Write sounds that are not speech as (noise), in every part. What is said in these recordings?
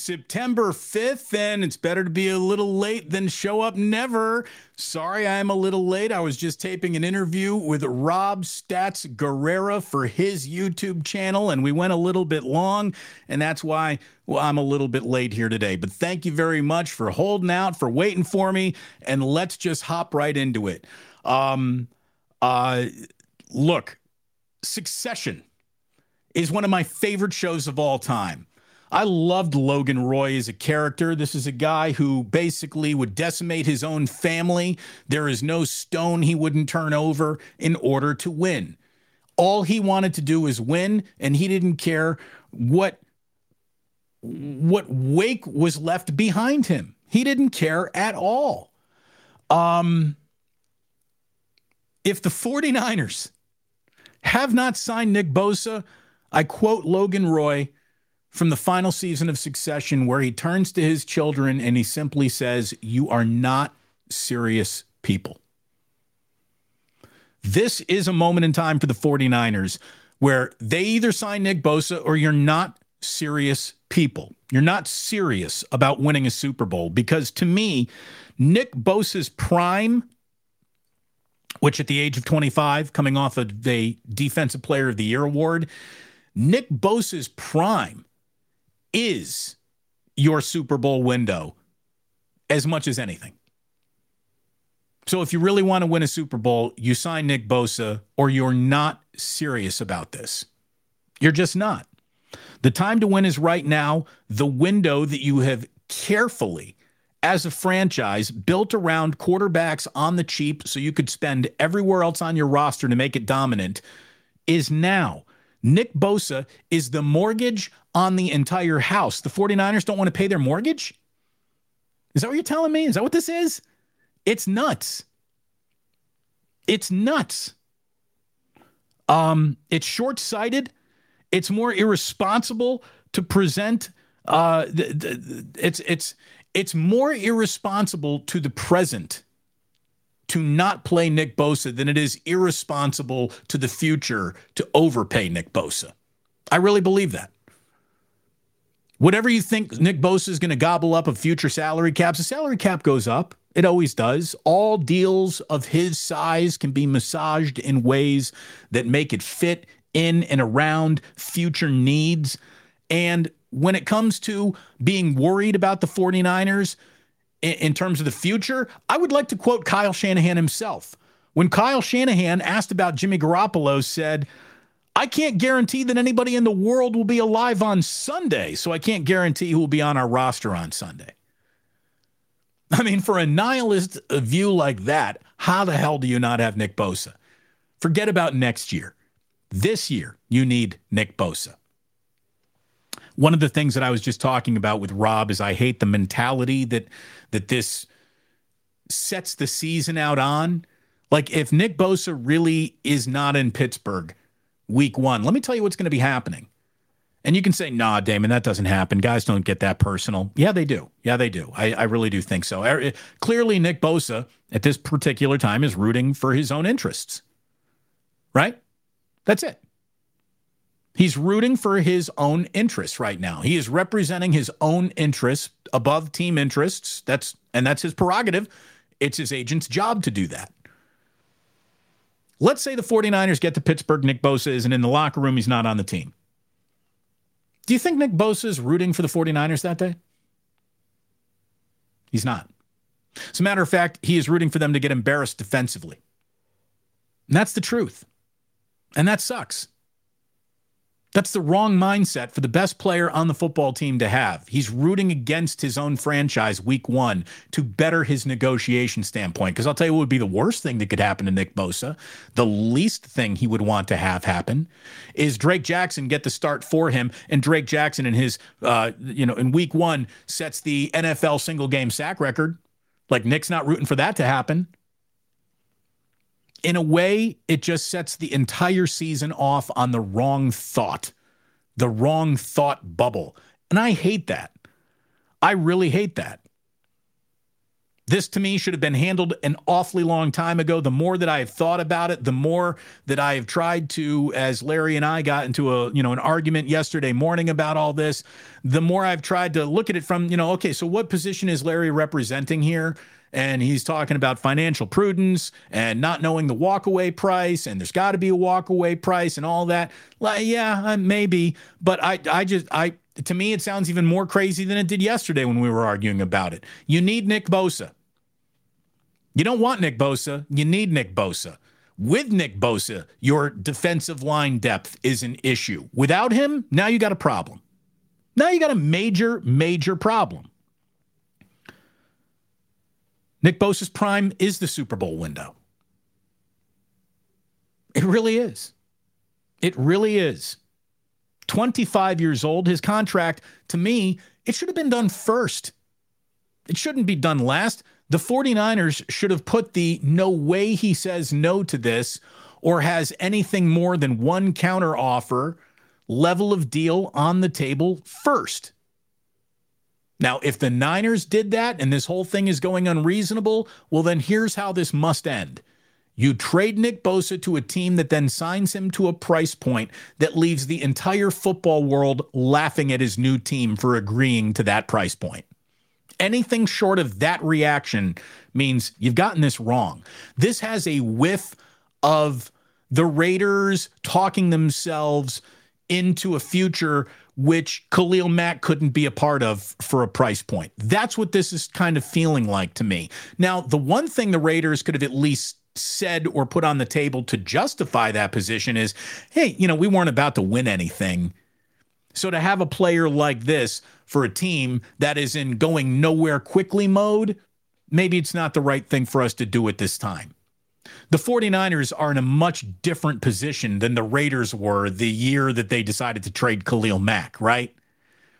September 5th, and it's better to be a little late than show up never. Sorry, I'm a little late. I was just taping an interview with Rob Stats Guerrera for his YouTube channel, and we went a little bit long, and that's why well, I'm a little bit late here today. But thank you very much for holding out, for waiting for me, and let's just hop right into it. Um, uh, look, Succession is one of my favorite shows of all time. I loved Logan Roy as a character. This is a guy who basically would decimate his own family. There is no stone he wouldn't turn over in order to win. All he wanted to do was win, and he didn't care what what wake was left behind him. He didn't care at all. Um, if the 49ers have not signed Nick Bosa, I quote Logan Roy from the final season of Succession, where he turns to his children and he simply says, You are not serious people. This is a moment in time for the 49ers where they either sign Nick Bosa or you're not serious people. You're not serious about winning a Super Bowl because to me, Nick Bosa's prime, which at the age of 25, coming off of the Defensive Player of the Year award, Nick Bosa's prime is your Super Bowl window as much as anything. So if you really want to win a Super Bowl, you sign Nick Bosa or you're not serious about this. You're just not. The time to win is right now. The window that you have carefully, as a franchise, built around quarterbacks on the cheap so you could spend everywhere else on your roster to make it dominant is now. Nick Bosa is the mortgage on the entire house. The 49ers don't want to pay their mortgage? Is that what you're telling me? Is that what this is? It's nuts. It's nuts. Um, it's short-sighted. It's more irresponsible to present. Uh, it's it's it's more irresponsible to the present to not play Nick Bosa than it is irresponsible to the future to overpay Nick Bosa. I really believe that. Whatever you think Nick Bosa is going to gobble up of future salary caps, the salary cap goes up. It always does. All deals of his size can be massaged in ways that make it fit in and around future needs. And when it comes to being worried about the 49ers, in, in terms of the future, I would like to quote Kyle Shanahan himself. When Kyle Shanahan asked about Jimmy Garoppolo, said, I can't guarantee that anybody in the world will be alive on Sunday, so I can't guarantee who will be on our roster on Sunday. I mean, for a nihilist view like that, how the hell do you not have Nick Bosa? Forget about next year. This year, you need Nick Bosa. One of the things that I was just talking about with Rob is I hate the mentality that that this sets the season out on. Like if Nick Bosa really is not in Pittsburgh week one, let me tell you what's going to be happening. And you can say, nah, Damon, that doesn't happen. Guys don't get that personal. Yeah, they do. Yeah, they do. I, I really do think so. Er, clearly, Nick Bosa at this particular time is rooting for his own interests. Right? That's it. He's rooting for his own interests right now. He is representing his own interests above team interests. That's and that's his prerogative. It's his agent's job to do that. Let's say the 49ers get to Pittsburgh, Nick Bosa isn't in the locker room, he's not on the team. Do you think Nick Bosa is rooting for the 49ers that day? He's not. As a matter of fact, he is rooting for them to get embarrassed defensively. And that's the truth. And that sucks. That's the wrong mindset for the best player on the football team to have. He's rooting against his own franchise week one to better his negotiation standpoint. Because I'll tell you what would be the worst thing that could happen to Nick Bosa. The least thing he would want to have happen is Drake Jackson get the start for him. And Drake Jackson in his, uh, you know, in week one sets the NFL single game sack record. Like Nick's not rooting for that to happen in a way, it just sets the entire season off on the wrong thought, the wrong thought bubble. And I hate that. I really hate that. This to me should have been handled an awfully long time ago. The more that I have thought about it, the more that I have tried to, as Larry and I got into a you know an argument yesterday morning about all this, the more I've tried to look at it from you know okay, so what position is Larry representing here? And he's talking about financial prudence and not knowing the walkaway price and there's got to be a walkaway price and all that like yeah uh, maybe but i i just i to me it sounds even more crazy than it did yesterday when we were arguing about it you need nick bosa you don't want Nick Bosa. You need Nick Bosa. With Nick Bosa, your defensive line depth is an issue. Without him, now you got a problem. Now you got a major, major problem. Nick Bosa's prime is the Super Bowl window. It really is. It really is. 25 years old, his contract, to me, it should have been done first. It shouldn't be done last. The 49ers should have put the no way he says no to this or has anything more than one counter offer level of deal on the table first. Now, if the Niners did that and this whole thing is going unreasonable, well, then here's how this must end. You trade Nick Bosa to a team that then signs him to a price point that leaves the entire football world laughing at his new team for agreeing to that price point anything short of that reaction means you've gotten this wrong. This has a whiff of the Raiders talking themselves into a future which Khalil Mack couldn't be a part of for a price point. That's what this is kind of feeling like to me. Now, the one thing the Raiders could have at least said or put on the table to justify that position is hey, you know, we weren't about to win anything. So to have a player like this for a team that is in going nowhere quickly mode, maybe it's not the right thing for us to do at this time. The 49ers are in a much different position than the Raiders were the year that they decided to trade Khalil Mack, right?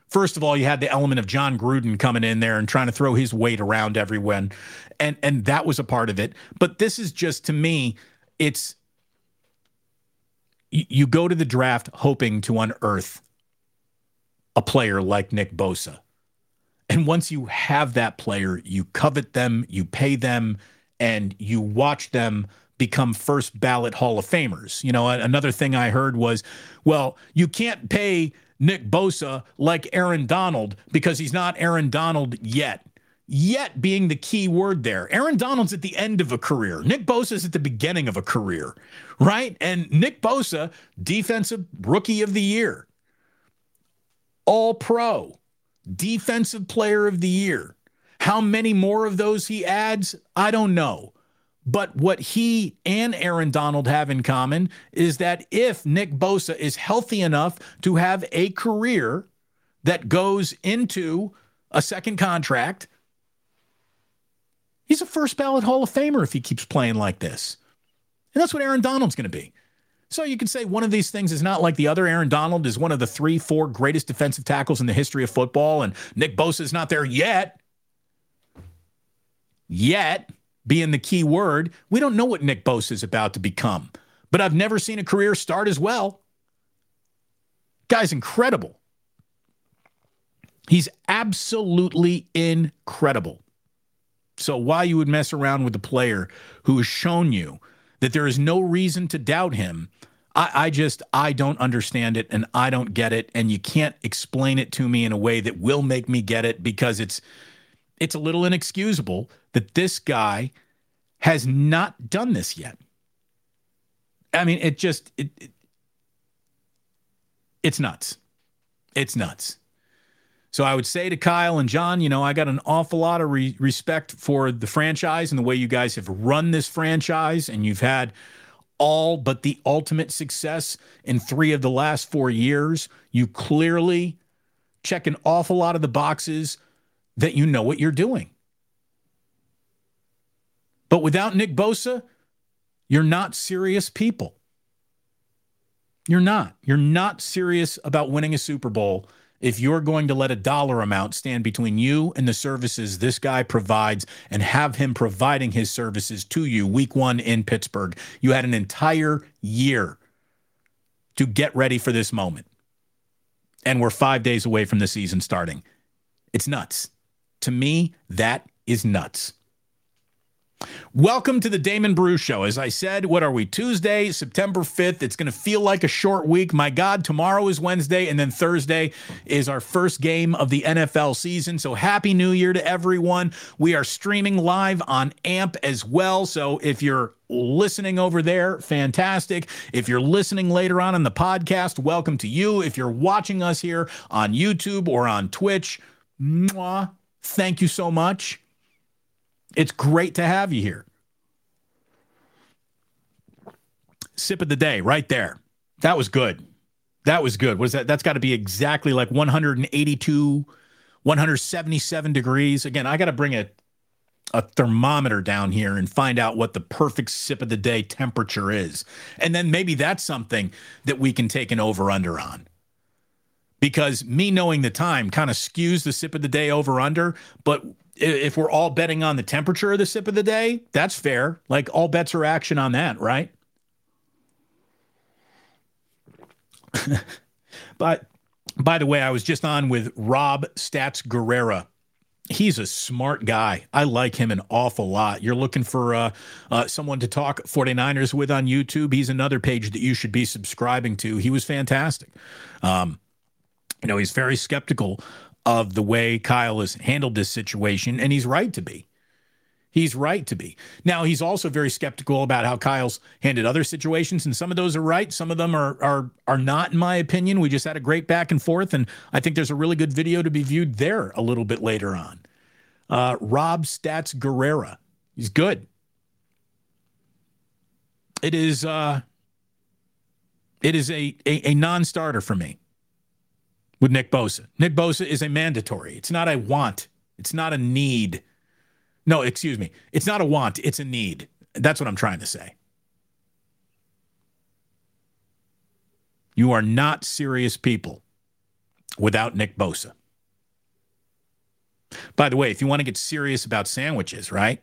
First of all, you had the element of Jon Gruden coming in there and trying to throw his weight around everyone. And and that was a part of it. But this is just to me, it's you go to the draft hoping to unearth a player like Nick Bosa. And once you have that player, you covet them, you pay them, and you watch them become first ballot Hall of Famers. You know, another thing I heard was, well, you can't pay Nick Bosa like Aaron Donald because he's not Aaron Donald yet. Yet being the key word there. Aaron Donald's at the end of a career. Nick Bosa's at the beginning of a career, right? And Nick Bosa, defensive rookie of the year. All Pro, Defensive Player of the Year. How many more of those he adds, I don't know. But what he and Aaron Donald have in common is that if Nick Bosa is healthy enough to have a career that goes into a second contract, he's a first ballot Hall of Famer if he keeps playing like this. And that's what Aaron Donald's going to be. So you can say one of these things is not like the other. Aaron Donald is one of the three, four greatest defensive tackles in the history of football, and Nick Bosa is not there yet. Yet, being the key word, we don't know what Nick Bosa is about to become. But I've never seen a career start as well. Guy's incredible. He's absolutely incredible. So why you would mess around with a player who has shown you that there is no reason to doubt him. I, I, just I don't understand it and I don't get it, and you can't explain it to me in a way that will make me get it because it's it's a little inexcusable that this guy has not done this yet. I mean, it just it, it it's nuts. It's nuts. So I would say to Kyle and John, you know, I got an awful lot of re- respect for the franchise and the way you guys have run this franchise, and you've had all but the ultimate success in three of the last four years. You clearly check an awful lot of the boxes that you know what you're doing. But without Nick Bosa, you're not serious people. You're not. You're not serious about winning a Super Bowl if you're going to let a dollar amount stand between you and the services this guy provides and have him providing his services to you week one in Pittsburgh. You had an entire year to get ready for this moment. And we're five days away from the season starting. It's nuts. To me, that is nuts. Welcome to the Damon Bruce Show. As I said, what are we? Tuesday, September 5th. It's going to feel like a short week. My God, tomorrow is Wednesday, and then Thursday is our first game of the NFL season. So happy New Year to everyone. We are streaming live on AMP as well. So if you're listening over there, fantastic. If you're listening later on in the podcast, welcome to you. If you're watching us here on YouTube or on Twitch, mwah, thank you so much. It's great to have you here. Sip of the day right there. That was good. That was good. Was that that's got to be exactly like 182 177 degrees. Again, I got to bring a a thermometer down here and find out what the perfect sip of the day temperature is. And then maybe that's something that we can take an over under on. Because me knowing the time kind of skews the sip of the day over under, but if we're all betting on the temperature of the sip of the day, that's fair. Like all bets are action on that, right? (laughs) but by the way, I was just on with Rob Stats Guerrera. He's a smart guy. I like him an awful lot. You're looking for uh, uh, someone to talk 49ers with on YouTube. He's another page that you should be subscribing to. He was fantastic. Um, you know, he's very skeptical of the way Kyle has handled this situation, and he's right to be. He's right to be. Now, he's also very skeptical about how Kyle's handled other situations, and some of those are right. Some of them are are are not, in my opinion. We just had a great back and forth, and I think there's a really good video to be viewed there a little bit later on. Uh, Rob Stats Guerrera, he's good. It is uh, it is a, a, a non-starter for me with Nick Bosa. Nick Bosa is a mandatory. It's not a want. It's not a need. No, excuse me. It's not a want. It's a need. That's what I'm trying to say. You are not serious people without Nick Bosa. By the way, if you want to get serious about sandwiches, right?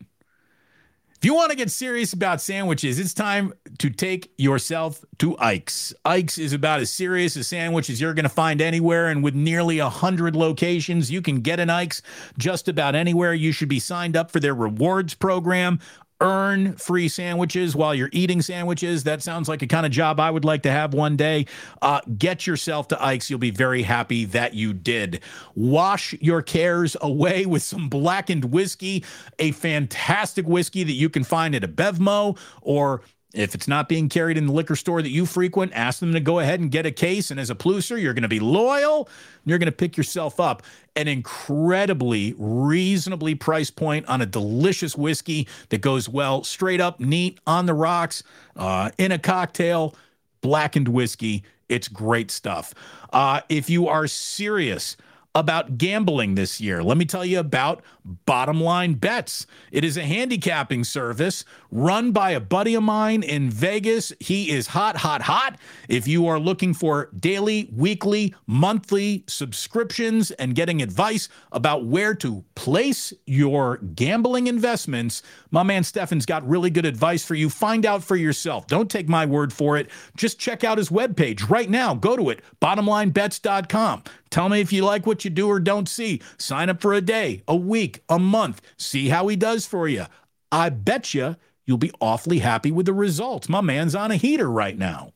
If you want to get serious about sandwiches, it's time to take yourself to Ike's. Ike's is about as serious a sandwich as you're going to find anywhere. And with nearly 100 locations, you can get an Ike's just about anywhere. You should be signed up for their rewards program earn free sandwiches while you're eating sandwiches. That sounds like a kind of job I would like to have one day. Uh, get yourself to Ike's. You'll be very happy that you did. Wash your cares away with some blackened whiskey, a fantastic whiskey that you can find at a Bevmo or if it's not being carried in the liquor store that you frequent, ask them to go ahead and get a case. And as a pluser, you're going to be loyal. You're going to pick yourself up an incredibly reasonably priced point on a delicious whiskey that goes well straight up, neat on the rocks, uh, in a cocktail, blackened whiskey. It's great stuff. Uh, if you are serious about gambling this year. Let me tell you about Bottom Line Bets. It is a handicapping service run by a buddy of mine in Vegas. He is hot, hot, hot. If you are looking for daily, weekly, monthly subscriptions and getting advice about where to place your gambling investments, my man Stefan's got really good advice for you. Find out for yourself. Don't take my word for it. Just check out his webpage right now. Go to it, bottomlinebets.com. Tell me if you like what you do or don't see. Sign up for a day, a week, a month. See how he does for you. I bet you you'll be awfully happy with the results. My man's on a heater right now.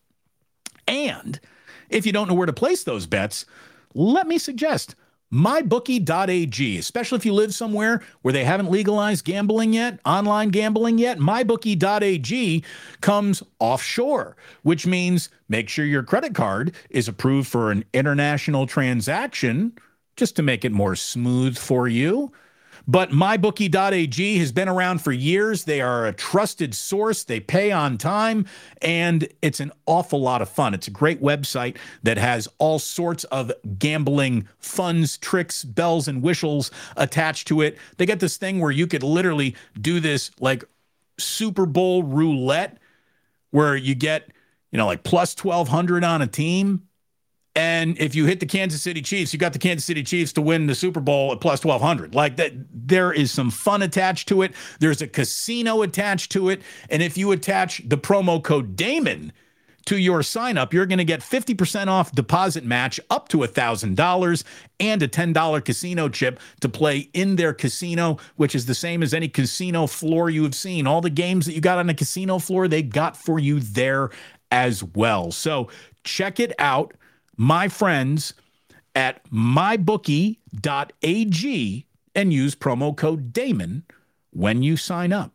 And if you don't know where to place those bets, let me suggest mybookie.ag, especially if you live somewhere where they haven't legalized gambling yet, online gambling yet. Mybookie.ag comes offshore, which means make sure your credit card is approved for an international transaction just to make it more smooth for you. But mybookie.ag has been around for years. They are a trusted source. They pay on time, and it's an awful lot of fun. It's a great website that has all sorts of gambling funds, tricks, bells, and whistles attached to it. They get this thing where you could literally do this like Super Bowl roulette, where you get, you know, like plus 1200 on a team and if you hit the Kansas City Chiefs, you got the Kansas City Chiefs to win the Super Bowl at plus 1200. Like that, there is some fun attached to it. There's a casino attached to it. And if you attach the promo code Damon to your sign up, you're going to get 50% off deposit match up to $1,000 and a $10 casino chip to play in their casino, which is the same as any casino floor you have seen. All the games that you got on a casino floor, they got for you there as well. So check it out, my friends, at mybookie.ag and use promo code Damon when you sign up.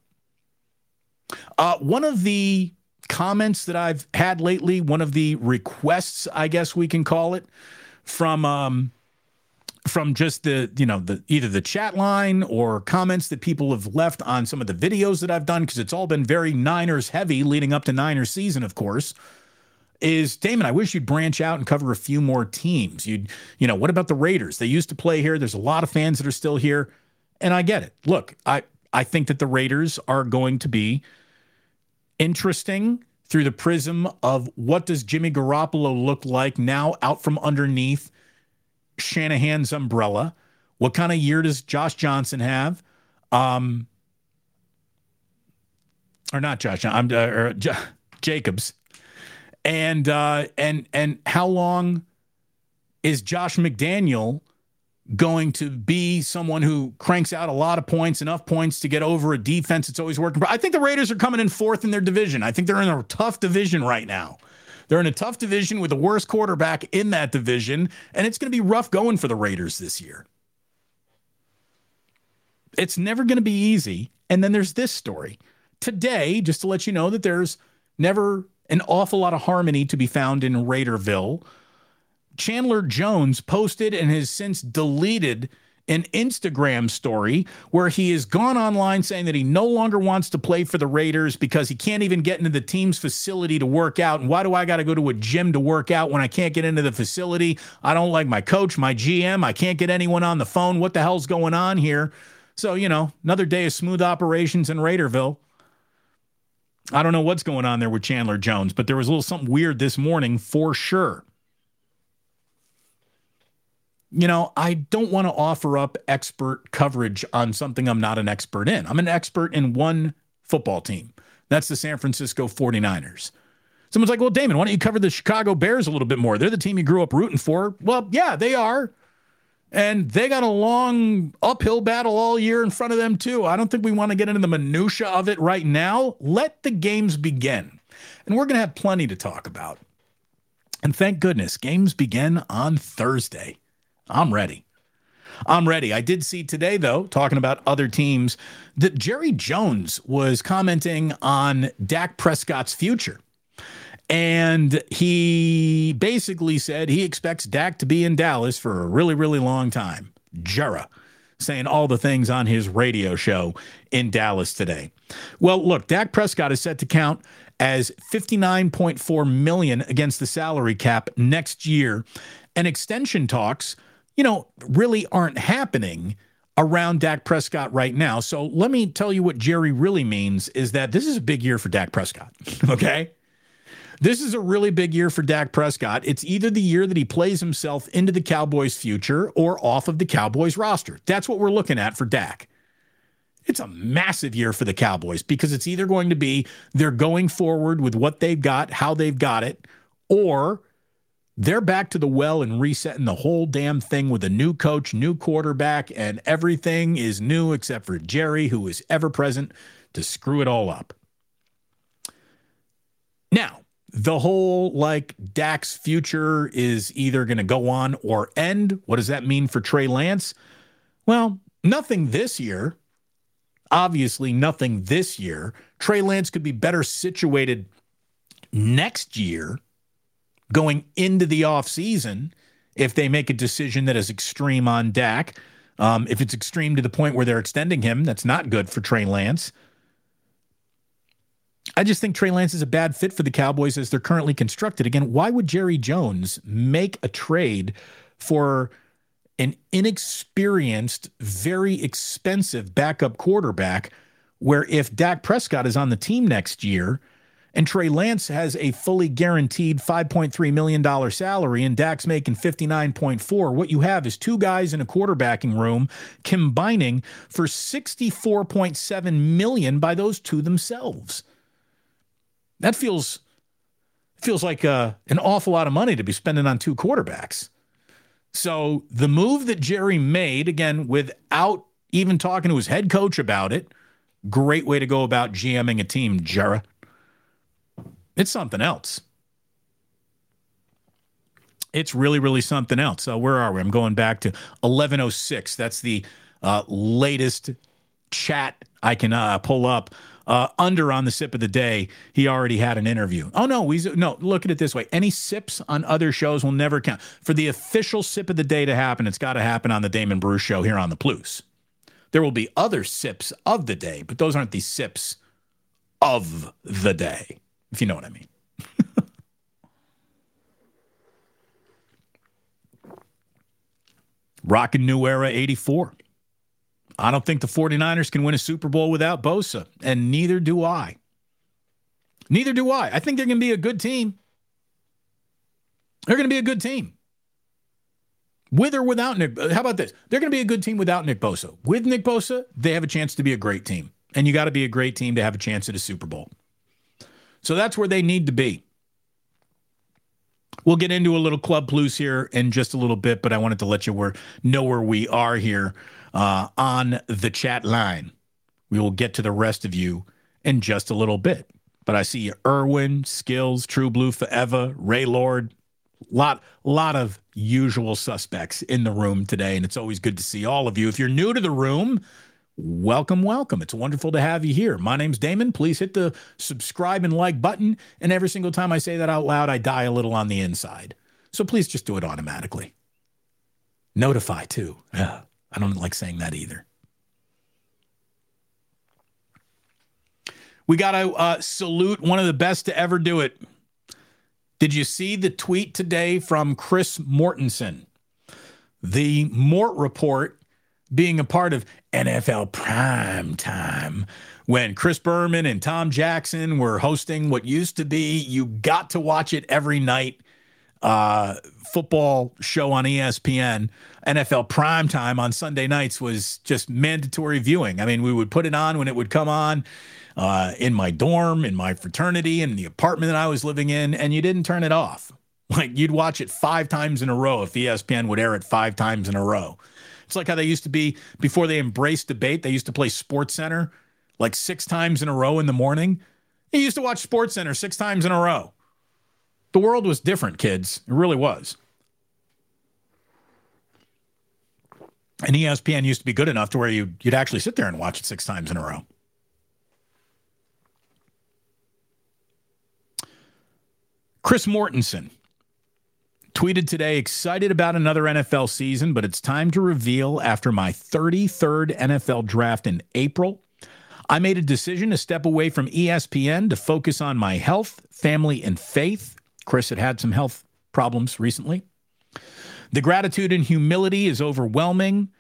Uh, one of the comments that I've had lately, one of the requests, I guess we can call it, from um, from just the you know the either the chat line or comments that people have left on some of the videos that I've done because it's all been very Niners heavy leading up to Niners season, of course. Is Damon? I wish you'd branch out and cover a few more teams. You'd, you know, what about the Raiders? They used to play here. There's a lot of fans that are still here, and I get it. Look, I I think that the Raiders are going to be interesting through the prism of what does Jimmy Garoppolo look like now out from underneath Shanahan's umbrella? What kind of year does Josh Johnson have? Um, or not Josh, I'm uh, or J- Jacobs, and uh, and and how long is Josh McDaniel going to be someone who cranks out a lot of points, enough points to get over a defense that's always working. I think the Raiders are coming in fourth in their division. I think they're in a tough division right now. They're in a tough division with the worst quarterback in that division, and it's going to be rough going for the Raiders this year. It's never going to be easy. And then there's this story. Today, just to let you know that there's never an awful lot of harmony to be found in Raiderville Chandler Jones posted and has since deleted an Instagram story where he has gone online saying that he no longer wants to play for the Raiders because he can't even get into the team's facility to work out. And why do I got to go to a gym to work out when I can't get into the facility? I don't like my coach, my GM. I can't get anyone on the phone. What the hell's going on here? So, you know, another day of smooth operations in Raiderville. I don't know what's going on there with Chandler Jones, but there was a little something weird this morning for sure you know, I don't want to offer up expert coverage on something I'm not an expert in. I'm an expert in one football team. That's the San Francisco 49ers. Someone's like, well, Damon, why don't you cover the Chicago Bears a little bit more? They're the team you grew up rooting for. Well, yeah, they are. And they got a long uphill battle all year in front of them, too. I don't think we want to get into the minutia of it right now. Let the games begin. And we're going to have plenty to talk about. And thank goodness, games begin on Thursday. I'm ready. I'm ready. I did see today, though, talking about other teams, that Jerry Jones was commenting on Dak Prescott's future. And he basically said he expects Dak to be in Dallas for a really, really long time. Jera saying all the things on his radio show in Dallas today. Well, look, Dak Prescott is set to count as 59.4 million against the salary cap next year. And extension talks you know, really aren't happening around Dak Prescott right now. So let me tell you what Jerry really means is that this is a big year for Dak Prescott. (laughs) okay. This is a really big year for Dak Prescott. It's either the year that he plays himself into the Cowboys' future or off of the Cowboys roster. That's what we're looking at for Dak. It's a massive year for the Cowboys because it's either going to be they're going forward with what they've got, how they've got it, or they're back to the well and resetting the whole damn thing with a new coach, new quarterback, and everything is new except for Jerry, who is ever present to screw it all up. Now, the whole like Dak's future is either going to go on or end. What does that mean for Trey Lance? Well, nothing this year. Obviously, nothing this year. Trey Lance could be better situated next year going into the offseason if they make a decision that is extreme on Dak. Um, if it's extreme to the point where they're extending him, that's not good for Trey Lance. I just think Trey Lance is a bad fit for the Cowboys as they're currently constructed. Again, why would Jerry Jones make a trade for an inexperienced, very expensive backup quarterback where if Dak Prescott is on the team next year – and Trey Lance has a fully guaranteed $5.3 million salary, and Dak's making 59.4. What you have is two guys in a quarterbacking room combining for 64.7 million by those two themselves. That feels feels like uh, an awful lot of money to be spending on two quarterbacks. So the move that Jerry made, again, without even talking to his head coach about it, great way to go about GMing a team, Jerry. It's something else. It's really, really something else. So where are we? I'm going back to 1106. That's the uh, latest chat I can uh, pull up. Uh, under on the sip of the day, he already had an interview. Oh no, we no. Look at it this way: any sips on other shows will never count. For the official sip of the day to happen, it's got to happen on the Damon Bruce show here on the Plus. There will be other sips of the day, but those aren't the sips of the day, if you know what I mean. (laughs) Rockin' New Era 84. I don't think the 49ers can win a Super Bowl without Bosa, and neither do I. Neither do I. I think they're going to be a good team. They're going to be a good team. With or without Nick. Uh, how about this? They're going to be a good team without Nick Bosa. With Nick Bosa, they have a chance to be a great team. And you got to be a great team to have a chance at a Super Bowl. So that's where they need to be. We'll get into a little Club Plus here in just a little bit, but I wanted to let you where know where we are here uh, on the chat line. We will get to the rest of you in just a little bit. But I see Irwin, Skills, True Blue Forever, Ray Lord, lot lot of usual suspects in the room today, and it's always good to see all of you. If you're new to the room, welcome, welcome. It's wonderful to have you here. My name's Damon. Please hit the subscribe and like button. And every single time I say that out loud, I die a little on the inside. So please just do it automatically. Notify too. Yeah. I don't like saying that either. We got to uh, salute one of the best to ever do it. Did you see the tweet today from Chris Mortensen? The Mort Report being a part of NFL Prime Time when Chris Berman and Tom Jackson were hosting what used to be you got to watch it every night uh, football show on ESPN, NFL prime time on Sunday nights was just mandatory viewing. I mean, we would put it on when it would come on uh, in my dorm, in my fraternity, in the apartment that I was living in, and you didn't turn it off. (laughs) Like you'd watch it five times in a row if ESPN would air it five times in a row. It's like how they used to be before they embraced debate. They used to play SportsCenter like six times in a row in the morning. You used to watch SportsCenter six times in a row. The world was different, kids. It really was. And ESPN used to be good enough to where you, you'd actually sit there and watch it six times in a row. Chris Mortensen tweeted today excited about another NFL season, but it's time to reveal after my 33rd NFL draft in April. I made a decision to step away from ESPN to focus on my health, family, and faith. Chris had had some health problems recently. The gratitude and humility is overwhelming.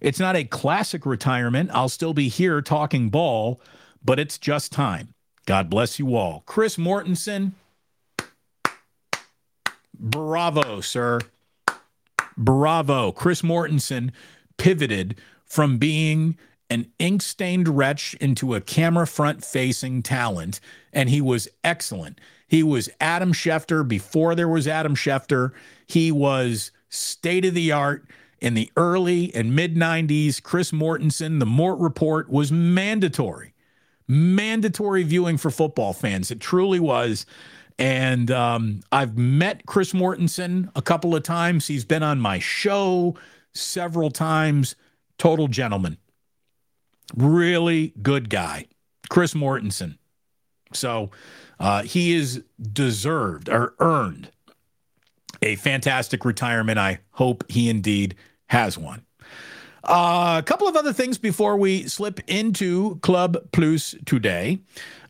It's not a classic retirement. I'll still be here talking ball, but it's just time. God bless you all. Chris Mortensen, bravo, sir. Bravo. Chris Mortensen pivoted from being an ink stained wretch into a camera front facing talent, and he was excellent. He was Adam Schefter before there was Adam Schefter. He was state of the art in the early and mid 90s. Chris Mortensen, the Mort Report was mandatory, mandatory viewing for football fans. It truly was. And um, I've met Chris Mortensen a couple of times. He's been on my show several times. Total gentleman. Really good guy. Chris Mortensen. So uh, he is deserved or earned a fantastic retirement. I hope he indeed has one. Uh, a couple of other things before we slip into Club Plus today.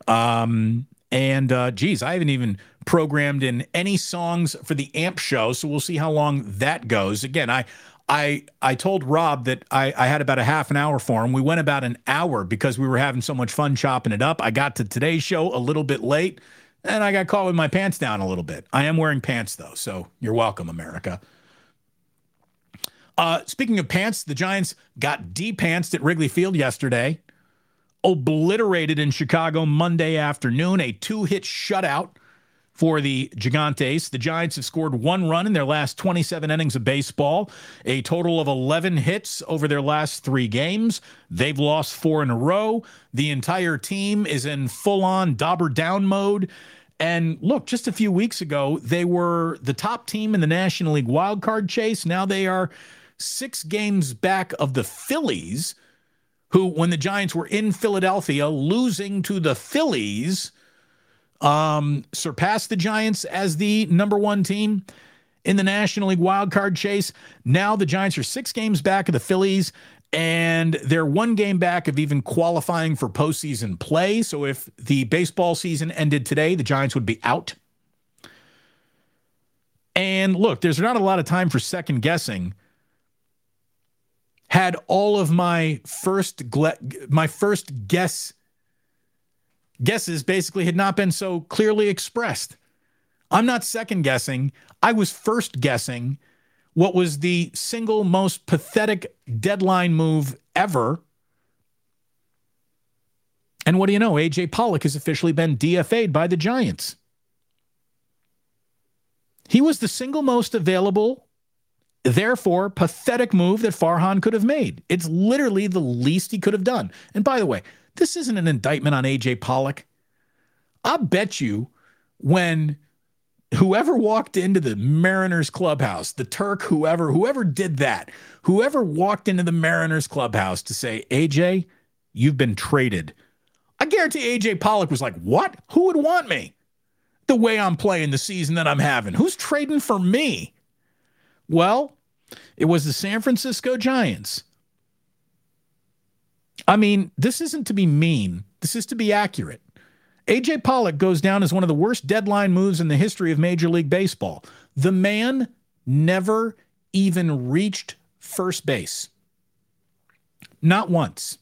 Um, and uh, geez, I haven't even programmed in any songs for the AMP show, so we'll see how long that goes. Again, I I I told Rob that I, I had about a half an hour for him. We went about an hour because we were having so much fun chopping it up. I got to today's show a little bit late, and I got caught with my pants down a little bit. I am wearing pants though, so you're welcome, America. Uh, speaking of pants, the Giants got de-pantsed at Wrigley Field yesterday, obliterated in Chicago Monday afternoon, a two-hit shutout for the Gigantes. The Giants have scored one run in their last 27 innings of baseball, a total of 11 hits over their last three games. They've lost four in a row. The entire team is in full on dauber down mode. And look, just a few weeks ago, they were the top team in the National League wildcard chase. Now they are six games back of the Phillies, who, when the Giants were in Philadelphia, losing to the Phillies um, surpassed the Giants as the number one team in the National League wildcard chase. Now the Giants are six games back of the Phillies, and they're one game back of even qualifying for postseason play. So if the baseball season ended today, the Giants would be out. And look, there's not a lot of time for second guessing. Had all of my first gle- my first guess guesses basically had not been so clearly expressed. I'm not second guessing. I was first guessing what was the single most pathetic deadline move ever. And what do you know? AJ Pollock has officially been DFA'd by the Giants. He was the single most available, therefore pathetic move that Farhan could have made. It's literally the least he could have done. And by the way, this isn't an indictment on AJ Pollock. I bet you when whoever walked into the Mariners clubhouse, the Turk, whoever, whoever did that, whoever walked into the Mariners clubhouse to say, AJ, you've been traded. I guarantee AJ Pollock was like, What? Who would want me? The way I'm playing the season that I'm having. Who's trading for me? Well, it was the San Francisco Giants. I mean, this isn't to be mean, this is to be accurate. AJ Pollock goes down as one of the worst deadline moves in the history of Major League Baseball. The man never even reached first base. Not once.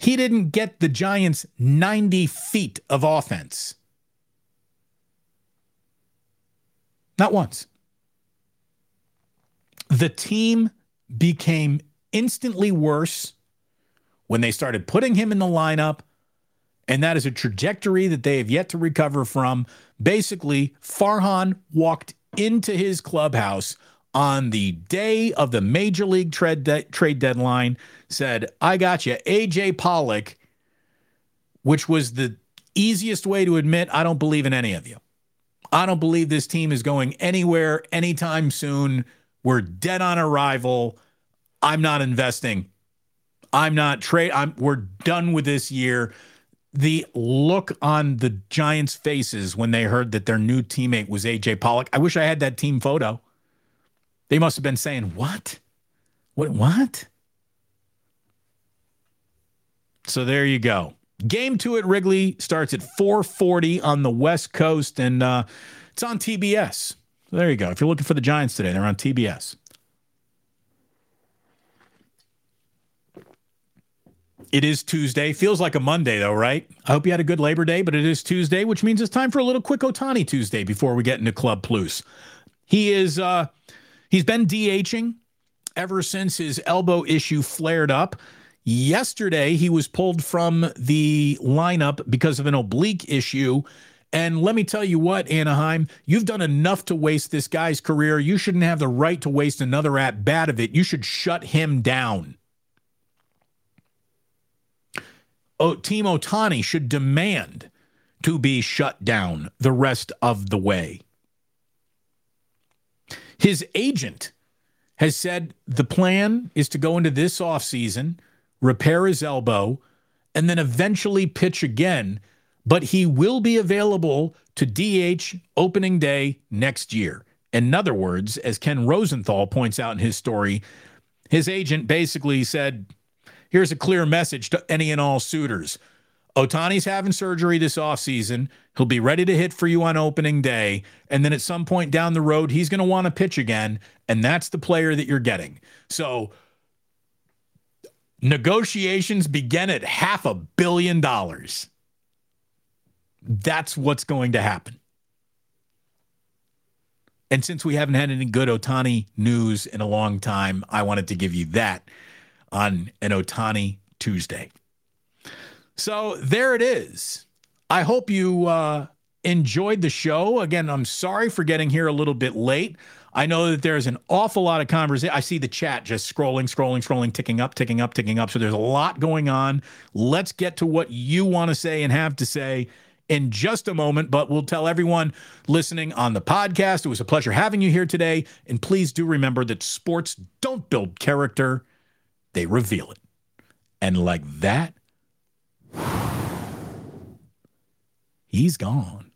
He didn't get the Giants 90 feet of offense. Not once. The team became instantly worse when they started putting him in the lineup. And that is a trajectory that they have yet to recover from. Basically, Farhan walked into his clubhouse on the day of the major league trade, de- trade deadline, said, I got you, AJ Pollock, which was the easiest way to admit I don't believe in any of you. I don't believe this team is going anywhere anytime soon. We're dead on arrival. I'm not investing. I'm not trade. I'm we're done with this year. The look on the Giants' faces when they heard that their new teammate was AJ Pollock. I wish I had that team photo. They must have been saying, "What? What? What?" So there you go. Game two at Wrigley starts at 4:40 on the West Coast, and uh, it's on TBS. So there you go. If you're looking for the Giants today, they're on TBS. It is Tuesday. Feels like a Monday, though, right? I hope you had a good Labor Day, but it is Tuesday, which means it's time for a little quick Ohtani Tuesday before we get into Club Plus. He is, uh, he's been DHing ever since his elbow issue flared up. Yesterday, he was pulled from the lineup because of an oblique issue. And let me tell you what, Anaheim, you've done enough to waste this guy's career. You shouldn't have the right to waste another at bat of it. You should shut him down. O- Team Ohtani should demand to be shut down the rest of the way. His agent has said the plan is to go into this offseason, repair his elbow, and then eventually pitch again. But he will be available to DH opening day next year. In other words, as Ken Rosenthal points out in his story, his agent basically said, here's a clear message to any and all suitors. Ohtani's having surgery this offseason. He'll be ready to hit for you on opening day. And then at some point down the road, he's going to want to pitch again. And that's the player that you're getting. So negotiations begin at half a billion dollars. That's what's going to happen. And since we haven't had any good Ohtani news in a long time, I wanted to give you that on an Ohtani Tuesday. So there it is. I hope you uh, enjoyed the show. Again, I'm sorry for getting here a little bit late. I know that there's an awful lot of conversation. I see the chat just scrolling, scrolling, scrolling, ticking up, ticking up, ticking up. So there's a lot going on. Let's get to what you want to say and have to say in just a moment, but we'll tell everyone listening on the podcast. It was a pleasure having you here today. And please do remember that sports don't build character, they reveal it. And like that, (sighs) he's gone.